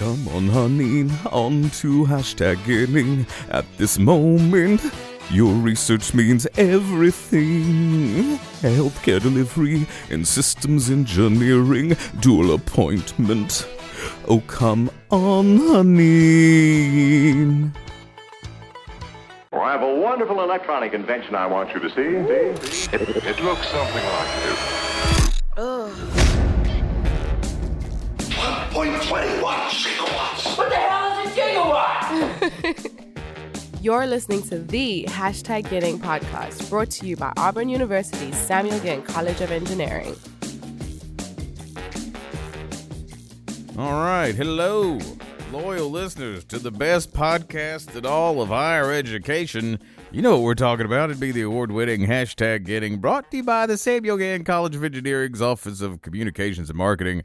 Come on, honey, on to hashtag getting at this moment. Your research means everything. Healthcare delivery and systems engineering, dual appointment. Oh, come on, honey. Well, I have a wonderful electronic invention I want you to see. see? It, it looks something like this. 1.21 You're listening to the Hashtag Getting podcast, brought to you by Auburn University's Samuel Ginn College of Engineering. All right. Hello, loyal listeners to the best podcast in all of higher education. You know what we're talking about. It'd be the award winning hashtag getting brought to you by the Samuel Ginn College of Engineering's Office of Communications and Marketing,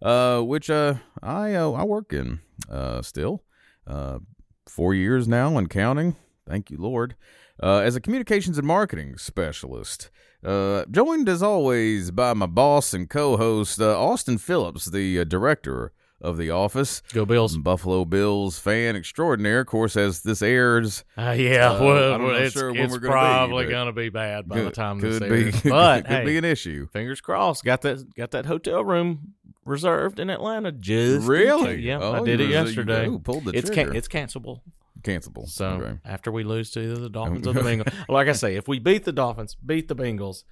uh, which uh, I, uh, I work in uh, still. Uh, four years now and counting. Thank you, Lord. Uh, as a communications and marketing specialist. Uh, joined as always by my boss and co host, uh, Austin Phillips, the uh, director of the office. Go Bills. Buffalo Bills fan extraordinaire. Of course, as this airs, Uh, yeah, Uh, well, I'm not it's, sure when we're gonna probably going to be bad by the could, time could this be, airs. But could hey, be an issue. fingers crossed. Got that got that hotel room reserved in Atlanta. Just Really? Yeah, Oh, I did it you- yesterday. oh, pulled the it's trigger. it's cancelable. Cancelable. So Okay. after we lose to either the Dolphins or the Bengals, like I say, if we beat the Dolphins, beat the Bengals,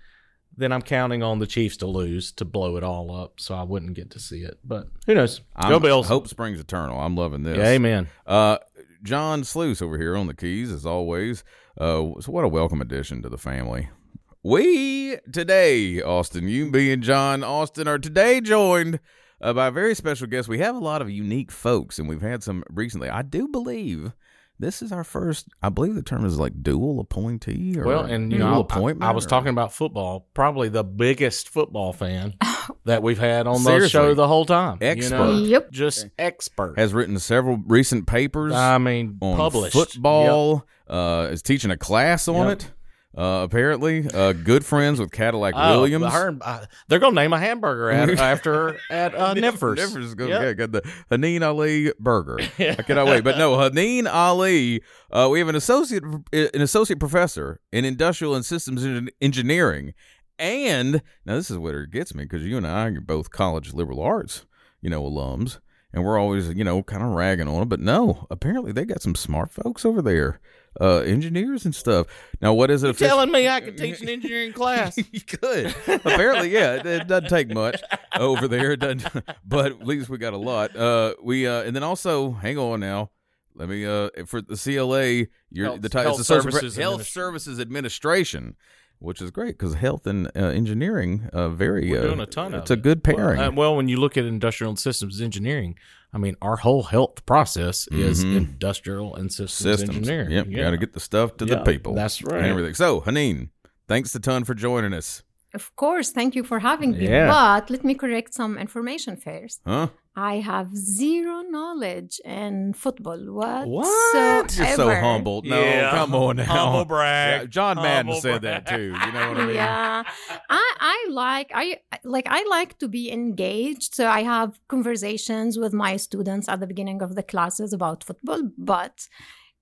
then I'm counting on the Chiefs to lose to blow it all up, so I wouldn't get to see it. But who knows? Go I'm- Bills! Hope springs eternal. I'm loving this. Yeah, amen. Uh, John Sluice over here on the keys, as always. Uh, so what a welcome addition to the family. We today, Austin, you being John Austin, are today joined uh, by a very special guest. We have a lot of unique folks, and we've had some recently. I do believe this is our first. I believe the term is like dual appointee or Well, and you dual know, I, appointment. I was or- talking about football. Probably the biggest football fan that we've had on the show the whole time. Expert. You know? Yep. just expert. has written several recent papers. I mean, on published football. Uh, is teaching a class on Yep. it. Uh, apparently, uh, good friends with Cadillac Oh, Williams. I heard- uh, they're going to name a hamburger at, after her at uh, Nevers. Nevers go, Yep. yeah, got the Haneen Ali burger. I cannot wait. But no, Haneen Ali. Uh, we have an associate, an associate professor in industrial and systems engineering, and now this is where it gets me because you and I are both college liberal arts, you know, alums, and we're always, you know, kind of ragging on them. But no, apparently they got some smart folks over there, uh, engineers and stuff. Now, what is it? You offici- telling me I could teach an engineering class? you could. Apparently, yeah. It, it doesn't take much over there. It doesn't, but at least we got a lot. Uh, we uh, and then also, hang on now. Let me uh for the CLA, you're Health- the title Health is Associate Pro- Services Health Administ- Services Administration, which is great because health and uh, engineering uh very We're uh, doing a ton of It's a it. good pairing. Uh, well, when you look at industrial and systems engineering, I mean, our whole health process is Mhm. industrial and systems, Systems. engineering. Yep, Yeah. got to get the stuff to the people. that's right. And everything. So, Haneen, thanks a ton for joining us. Of course, thank you for having me. Yeah. But let me correct some information first. Huh? I have zero knowledge in football What? You're so humble. No, Yeah. come on now. Humble brag. Yeah, John Madden Humble said that too. You know what I mean? Yeah, I I like I like I like to be engaged. So I have conversations with my students at the beginning of the classes about football, but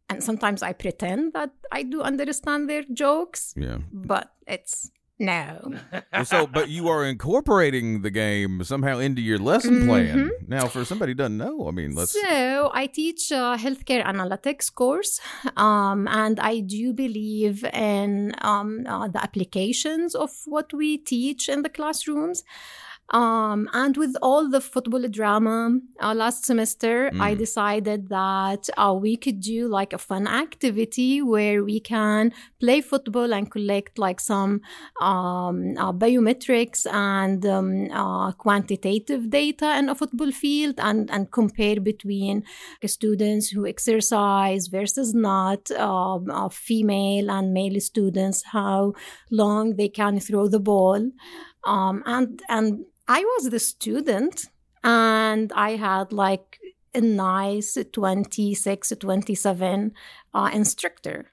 and sometimes I pretend that I do understand their jokes, Yeah. but it's no. So, but you are incorporating the game somehow into your lesson plan. Now, for somebody who doesn't know, I mean, let's. So I teach a healthcare analytics course, um, and I do believe in um, uh, the applications of what we teach in the classrooms. Um, and with all the football drama uh, last semester, I Mm. decided that uh, we could do like a fun activity where we can play football and collect like some um, uh, biometrics and um, uh, quantitative data in a football field and, and compare between students who exercise versus not, um, uh, female and male students, how long they can throw the ball. Um, and, and I was the student and I had like a nice 26, 27 uh, instructor.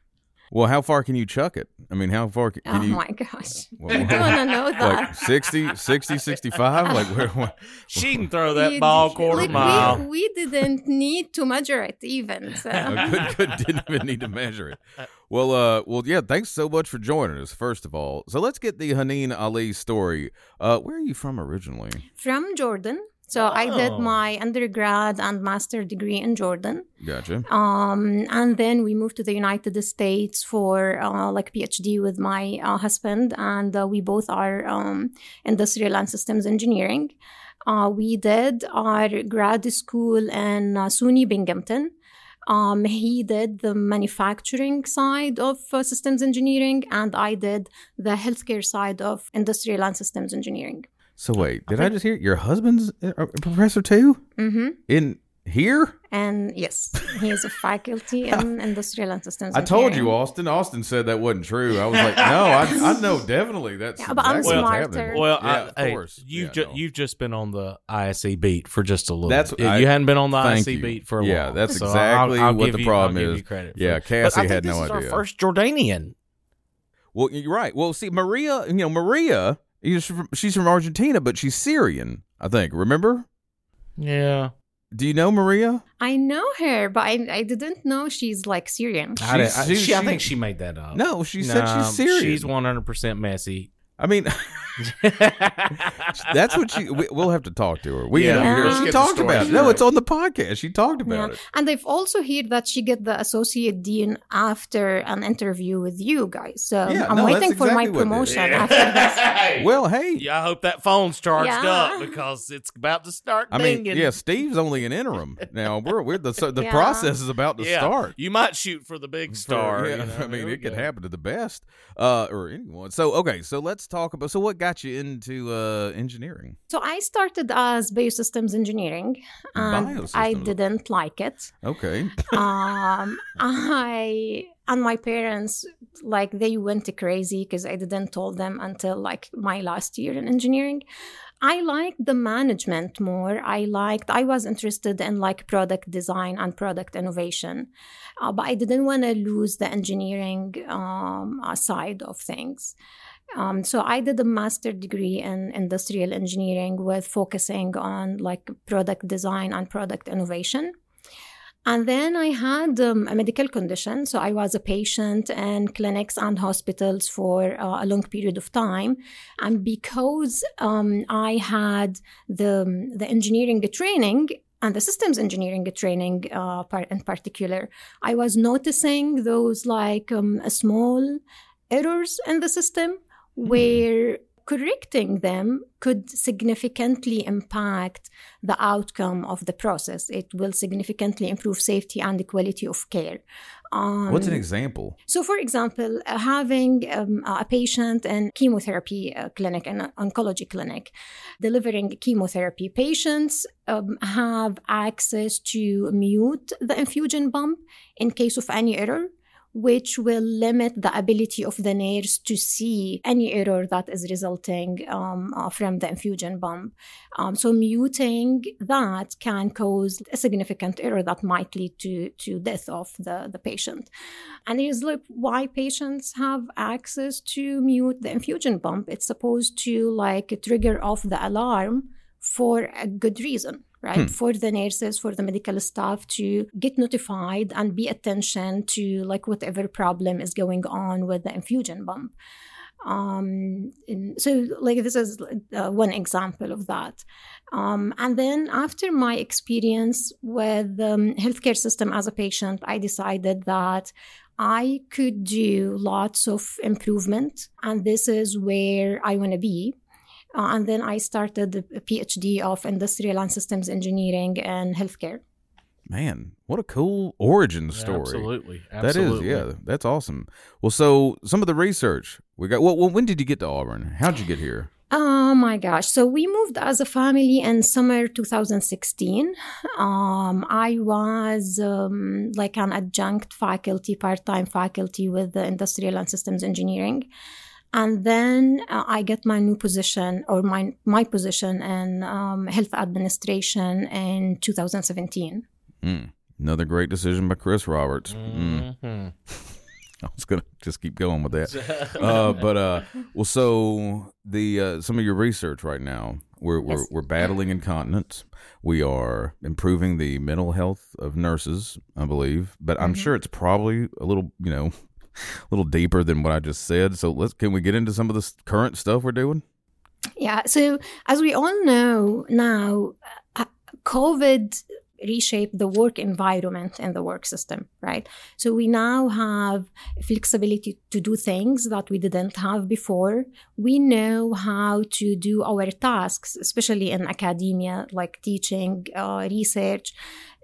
Well, how far can you chuck it? I mean, how far can, can oh you? my gosh. Well, I want to know that. like 60, 60, 65? Like, where, where, She can throw that You- ball quarter like, mile. We, we didn't need to measure it even. So. Good, good, didn't even need to measure it. Well, uh, well, yeah. Thanks so much for joining us. First of all, so let's get the Haneen Ali story. Uh, where are you from originally? From Jordan. So I did my undergrad and master degree in Jordan. Gotcha. Um, and then we moved to the United States for uh, like PhD with my uh, husband, and uh, we both are um, industrial and systems engineering. Uh, we did our grad school in uh, SUNY Binghamton. Um, he did the manufacturing side of uh, systems engineering, and I did the healthcare side of industrial and systems engineering. So wait, did I just hear your husband's a a professor too? hmm In here? And yes, he is a faculty in industrial and systems I told you, Austin. Austin said that wasn't true. I was like, no, I, I know definitely that's Yeah, but I'm smarter. happening. Well, yeah, I, of hey, course. you've Yeah, ju- no. you've just been on the ISE beat for just a little. That's- bit. I- you hadn't been on the ISE you. beat for a Yeah, while. that's So exactly I'll, I'll what the you- problem I'll give is. you credit Yeah, it. Cassie But I think had this no is idea. Our first Jordanian. Well, you're right. Well, see, Maria, you know, Maria, is from, she's from Argentina, but she's Syrian, I think. Remember? Yeah, Do you know Maria? I know her, but I, I didn't know she's like Syrian. I, I, She- she, I think she made that up. No, she said she's Syrian. She's one hundred percent messy. I mean, that's what she. We, we'll have to talk to her. We Yeah, interviewed her. She talked about it. No, it's on the podcast. She talked about Yeah. it. And I've also heard that she get the associate dean after an interview with you guys. So Yeah, I'm no, waiting that's for my exactly what promotion is. after this. Well, hey, Yeah, I hope that phone's charged Yeah. up because it's about to start I mean, dinging. yeah, Steve's only an interim. Now we're we're the so the Yeah. process is about to Yeah, start. You might shoot for the big For- star. yeah, you know, I mean, there we it could happen to the best, uh, or anyone. So, okay, so let's talk about. So, what got you into uh, engineering? So I started as biosystems engineering, and I didn't like it. Okay, um i and my parents like they went crazy because i didn't told them until like my last year in engineering i liked the management more i liked i was interested in like product design and product innovation uh, but i didn't want to lose the engineering um, uh, side of things um, so I did a master degree in industrial engineering with focusing on like product design and product innovation. And then I had um, a medical condition. So I was a patient in clinics and hospitals for uh, a long period of time. And because um, I had the, the engineering training, and the systems engineering training uh, par- in particular, I was noticing those like um, small errors in the system where correcting them could significantly impact the outcome of the process. It will significantly improve safety and the quality of care. Um, what's an example? so, for example, uh, having um, a patient in chemotherapy uh, clinic, an oncology clinic, delivering chemotherapy, patients um, have access to mute the infusion pump in case of any error which will limit the ability of the nurse to see any error that is resulting um, uh, from the infusion pump. Um, so muting that can cause a significant error that might lead to, to death of the, the patient. And here's like why patients have access to mute the infusion pump. It's supposed to like trigger off the alarm for a good reason right? For the nurses for the medical staff to get notified and be attention to like whatever problem is going on with the infusion pump. Um in- so like this is uh, one example of that. Um, and then after my experience with the um, healthcare system as a patient i decided that i could do lots of improvement and this is where i want to be uh, and then I started a PhD of industrial and systems engineering and healthcare. Man, what a cool origin story. Absolutely, That is, yeah, that's awesome. Well, so some of the research we got. Well, well, when did you get to Auburn? How'd you get here? Oh my gosh. So we moved as a family in summer 2016. Um, I was um, like an adjunct faculty, part time faculty with the industrial and systems engineering. And then uh, I get my new position or my, my position in um, health administration in 2017. Mm. Another great decision by Chris Roberts. Mm. Mhm. I was gonna just keep going with that. Uh, but uh, well, so the uh, some of your research right now, we're we're, Yes. we're battling incontinence. We are improving the mental health of nurses, I believe. But I'm sure it's probably a little, you know, a little deeper than what I just said. So let's can we get into some of the current stuff we're doing? Yeah. So, as we all know now, uh, COVID reshaped the work environment and the work system, right? So, we now have flexibility to do things that we didn't have before. We know how to do our tasks, especially in academia, like teaching, uh, research,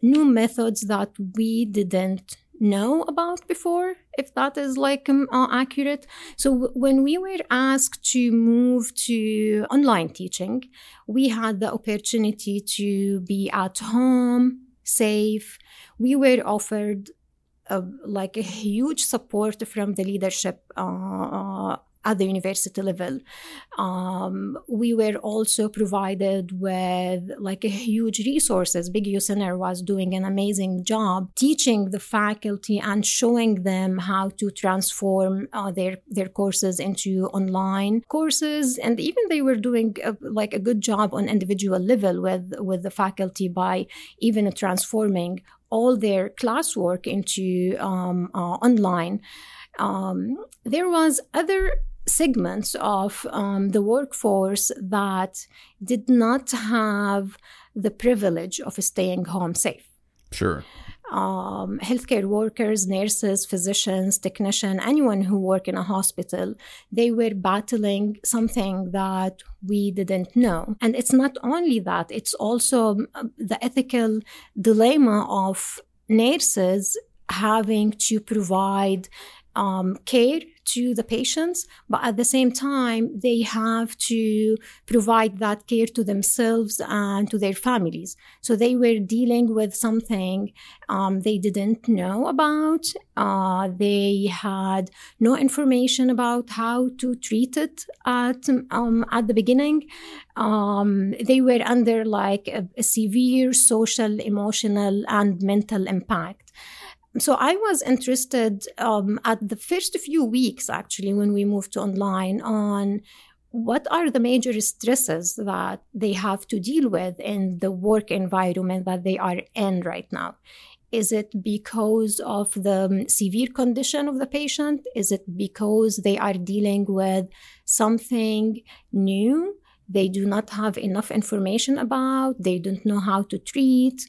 new methods that we didn't know about before if that is like um, uh, accurate. So w- when we were asked to move to online teaching we had the opportunity to be at home safe. We were offered uh, like a huge support from the leadership uh, at the university level. Um, we were also provided with like a huge resources. Biggio Center was doing an amazing job teaching the faculty and showing them how to transform uh, their their courses into online courses, and even they were doing a, like a good job on individual level with with the faculty by even transforming all their classwork into um, uh, online. Um, there was other segments of um, the workforce that did not have the privilege of staying home safe. Sure. Um, healthcare workers, nurses, physicians, technicians, anyone who work in a hospital, they were battling something that we didn't know. And it's not only that, it's also um, the ethical dilemma of nurses having to provide um, care to the patients, but at the same time, they have to provide that care to themselves and to their families. So they were dealing with something um, they didn't know about. Uh, they had no information about how to treat it at um, at the beginning. Um, they were under like a, a severe social, emotional, and mental impact so I was interested um, at the first few weeks, actually, when we moved to online, on what are the major stresses that they have to deal with in the work environment that they are in right now. Is it because of the severe condition of the patient? Is it because they are dealing with something new? They do not have enough information about, they don't know how to treat.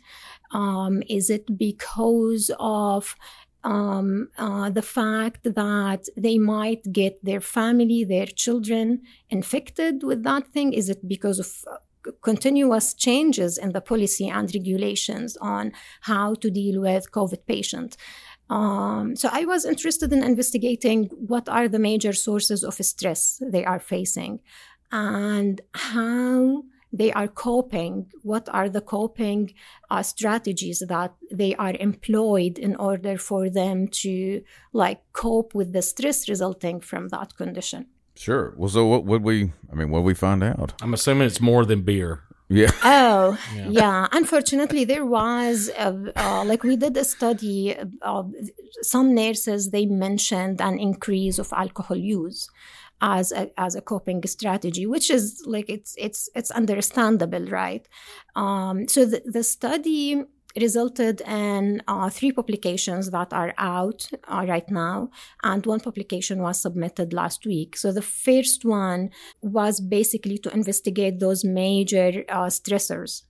Um, is it because of um, uh, the fact that they might get their family, their children infected with that thing? Is it because of uh, continuous changes in the policy and regulations on how to deal with COVID patients? Um, so I was interested in investigating what are the major sources of stress they are facing and how they are coping what are the coping uh, strategies that they are employed in order for them to like cope with the stress resulting from that condition Sure. Well, so what would we? I mean, what would we find out? I'm assuming it's more than beer. Yeah. Oh, yeah. Unfortunately, there was uh, uh, like we did a study. Uh, some nurses they mentioned an increase of alcohol use as a, as a coping strategy, which is like it's it's it's understandable, right? Um, so the, the study resulted in uh, three publications that are out uh, right now, and one publication was submitted last week. So the first one was basically to investigate those major uh, stressors.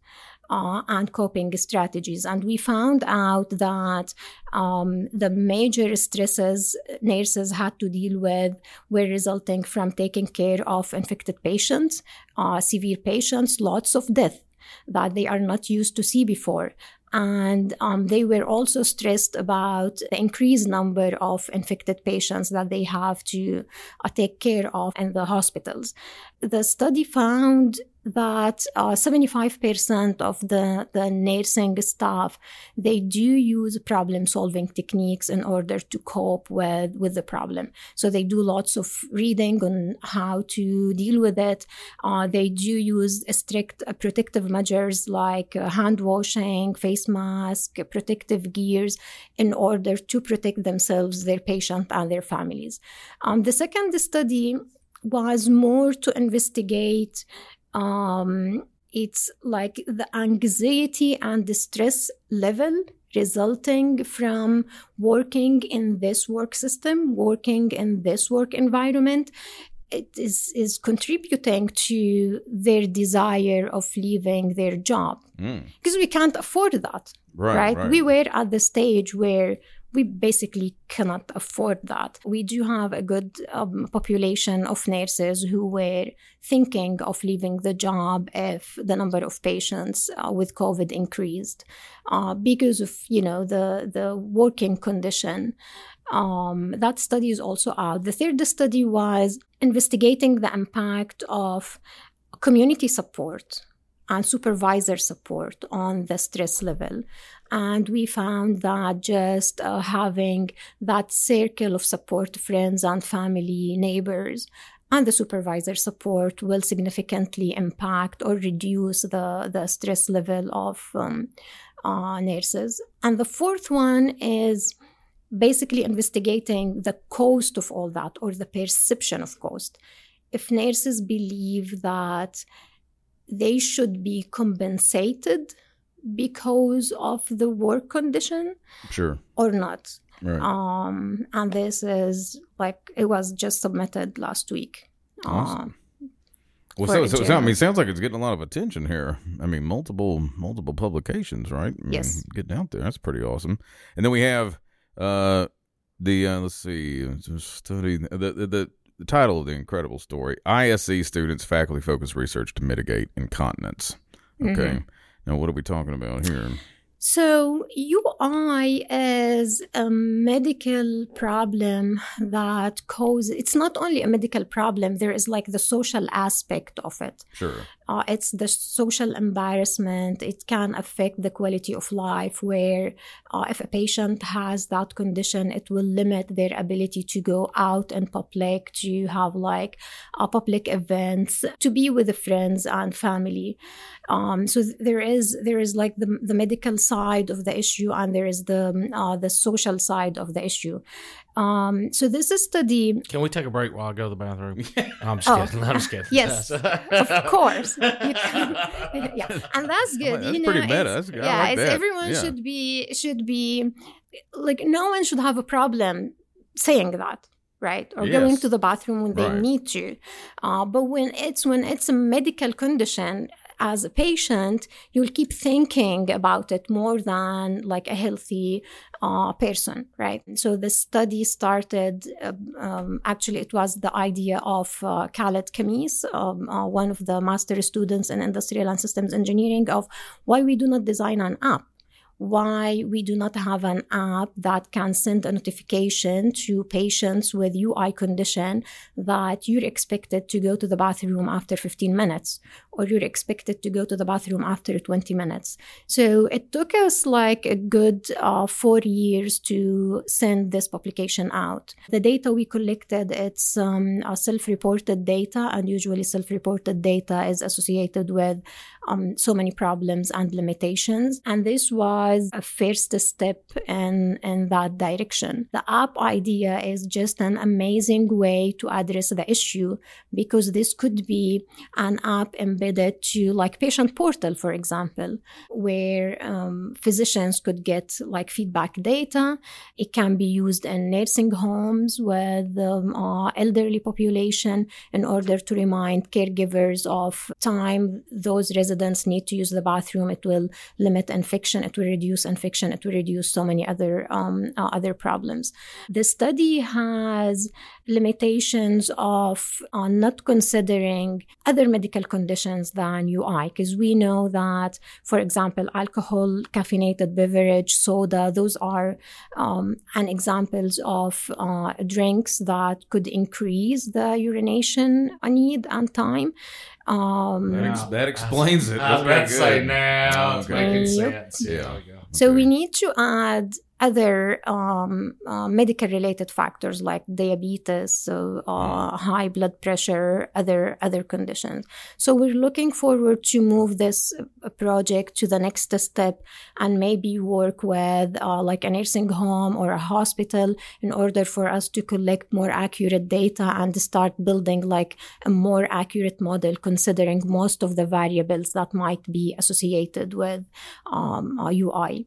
Uh, and coping strategies. And we found out that um, the major stresses nurses had to deal with were resulting from taking care of infected patients, uh, severe patients, lots of death that they are not used to see before. And um, they were also stressed about the increased number of infected patients that they have to uh, take care of in the hospitals. The study found that uh, 75% of the, the nursing staff they do use problem solving techniques in order to cope with, with the problem. So they do lots of reading on how to deal with it. Uh, they do use strict uh, protective measures like uh, hand washing face mask protective gears in order to protect themselves their patient and their families. Um, the second study was more to investigate um, it's like the anxiety and the stress level resulting from working in this work system, working in this work environment. It is, is contributing to their desire of leaving their job because we can't afford that right, right. we were at the stage where we basically cannot afford that. We do have a good um, population of nurses who were thinking of leaving the job if the number of patients uh, with COVID increased uh, because of you know the the working condition. Um, that study is also out. The third study was investigating the impact of community support and supervisor support on the stress level. And we found that just uh, having that circle of support, friends and family, neighbors, and the supervisor support will significantly impact or reduce the, the stress level of um, uh, nurses. And the fourth one is basically investigating the cost of all that or the perception of cost. If nurses believe that they should be compensated because of the work condition Sure. or not. Right. Um, and this is like it was just submitted last week. Awesome. Um, Well, so, so, I mean, it sounds like it's getting a lot of attention here. I mean, multiple multiple publications, right? I mean, Yes. getting out there. That's pretty awesome. And then we have uh the uh, let's see, uh, study the the, the the title of the incredible story: ISE students faculty focused research to mitigate incontinence. Okay. Mm-hmm. Now, what are we talking about here? So, UI is a medical problem that causes, it's not only a medical problem, there is like the social aspect of it. Sure. Uh, it's the social embarrassment. It can affect the quality of life, where uh, if a patient has that condition, it will limit their ability to go out in public, to have like uh, public events, to be with the friends and family. Um, so there is there is like the, the medical side of the issue, and there is the uh, the social side of the issue. Um, so this is study Can we take a break while I go to the bathroom? I'm just Oh. kidding. I'm just kidding. Yes, of course. Yeah, and that's good. That's you know, pretty meta. it's- That's good. I yeah, like it's, that. everyone Yeah. should be should be like no one should have a problem saying that, right? Or going to the bathroom when they Right. need to. Uh, but when it's when it's a medical condition. As a patient, you'll keep thinking about it more than like a healthy uh, person, right? So the study started. Uh, um, actually, it was the idea of uh, Khaled Kamis, um, uh, one of the master students in industrial and systems engineering, of why we do not design an app. Why we do not have an app that can send a notification to patients with UI condition that you're expected to go to the bathroom after 15 minutes or you're expected to go to the bathroom after 20 minutes. So it took us like a good uh, four years to send this publication out. The data we collected, it's um, self-reported data, and usually self-reported data is associated with um, so many problems and limitations. And this was a first step in, in that direction. The app idea is just an amazing way to address the issue because this could be an app embedded to like patient portal, for example, where um, physicians could get like feedback data. It can be used in nursing homes with um, uh, elderly population in order to remind caregivers of time those residents residents need to use the bathroom. It will limit infection. It will reduce infection. It will reduce so many other um, uh, other problems. The study has limitations of uh, not considering other medical conditions than UI, because we know that, for example, alcohol, caffeinated beverage, soda, those are um, an examples of uh, drinks that could increase the urination need and time. Um, That, ex- that explains it. I was That's about to say now it's Okay. making Yep. sense. Yeah. There we go. So Okay. we need to add other um, uh, medical related factors like diabetes, so uh, high blood pressure, other other conditions. So we're looking forward to move this uh, project to the next step and maybe work with uh, like a nursing home or a hospital in order for us to collect more accurate data and start building like a more accurate model considering most of the variables that might be associated with um, uh, UI.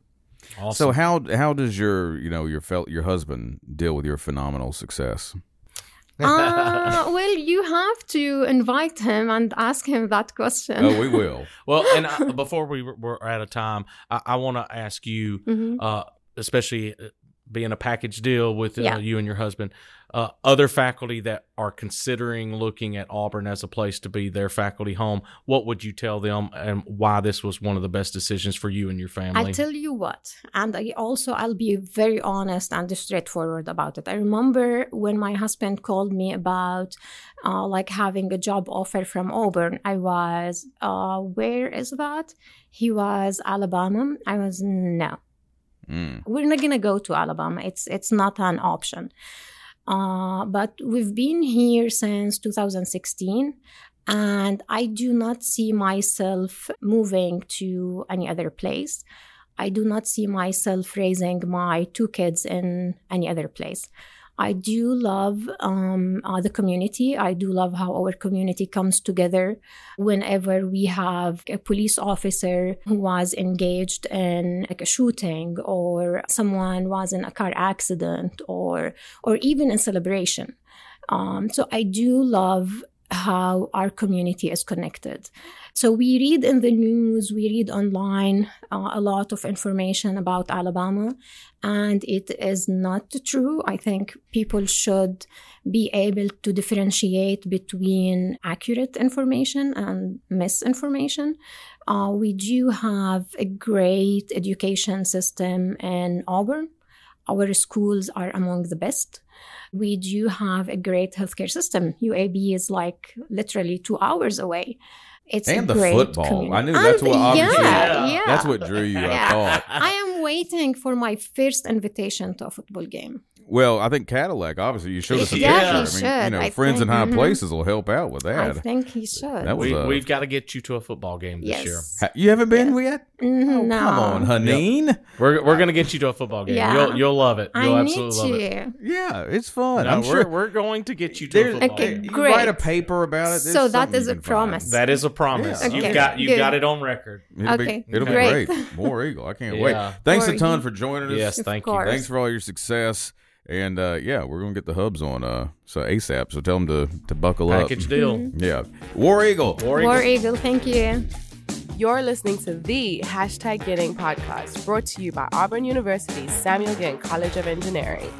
Awesome. So how how does your you know your felt your husband deal with your phenomenal success? uh, well, you have to invite him and ask him that question. Oh, we will. well, and I, before we were- we're out of time, I, I want to ask you, Mhm. uh, especially uh, being a package deal with uh, Yeah. you and your husband, uh, other faculty that are considering looking at Auburn as a place to be their faculty home. What would you tell them, and why this was one of the best decisions for you and your family? I'll tell you what, and I also I'll be very honest and straightforward about it. I remember when my husband called me about uh, like having a job offer from Auburn. I was, uh, where is that? He was Alabama. I was no. Mm. we're not gonna go to Alabama. It's it's not an option. Uh, but we've been here since 2016, and I do not see myself moving to any other place. I do not see myself raising my two kids in any other place. I do love um, uh, the community. I do love how our community comes together whenever we have a police officer who was engaged in like a shooting or someone was in a car accident or or even in celebration. Um, so I do love how our community is connected. So we read in the news, we read online uh, a lot of information about Alabama, and it is not true. I think people should be able to differentiate between accurate information and misinformation. Uh, we do have a great education system in Auburn. Our schools are among the best. We do have a great healthcare system. UAB is like literally two hours away. It's And the football. community. I knew that's And- what yeah, Yeah. yeah. That's what drew you. I Yeah. thought. I am waiting for my first invitation to a football game. Well, I think Cadillac. Obviously, you showed us a Yeah, picture. he I mean, should. you know, I friends in think- high mhm. places will help out with that. I that. think he should. That was we, a- we've got to get you to a football game this yes. year. Ha- You haven't been yet? Mhm, no. Come on, Haneen. We're, we're going to get you to a football game. Yeah. You'll you'll love it. You'll I need absolutely love it. to. Yeah, it's fun. No, I'm we're, sure. we're going to get you to a There's, football Okay, game. you great. write a paper about it. There's So that something is you a can find. promise. That is a promise. Yeah, You've got you've good. got it on record. It'll Okay, be, it'll great. be great. War Eagle. I can't Yeah. wait. Thanks More a ton Eagle. for joining us. Yes, Of thank course. you. Thanks for all your success. And uh, yeah, we're gonna get the hubs on uh so ASAP. So tell them to to buckle Package up. deal. Yeah, War Eagle. War Eagle. War Eagle, thank you. You're listening to the Hashtag Getting podcast, brought to you by Auburn University's Samuel Ginn College of Engineering.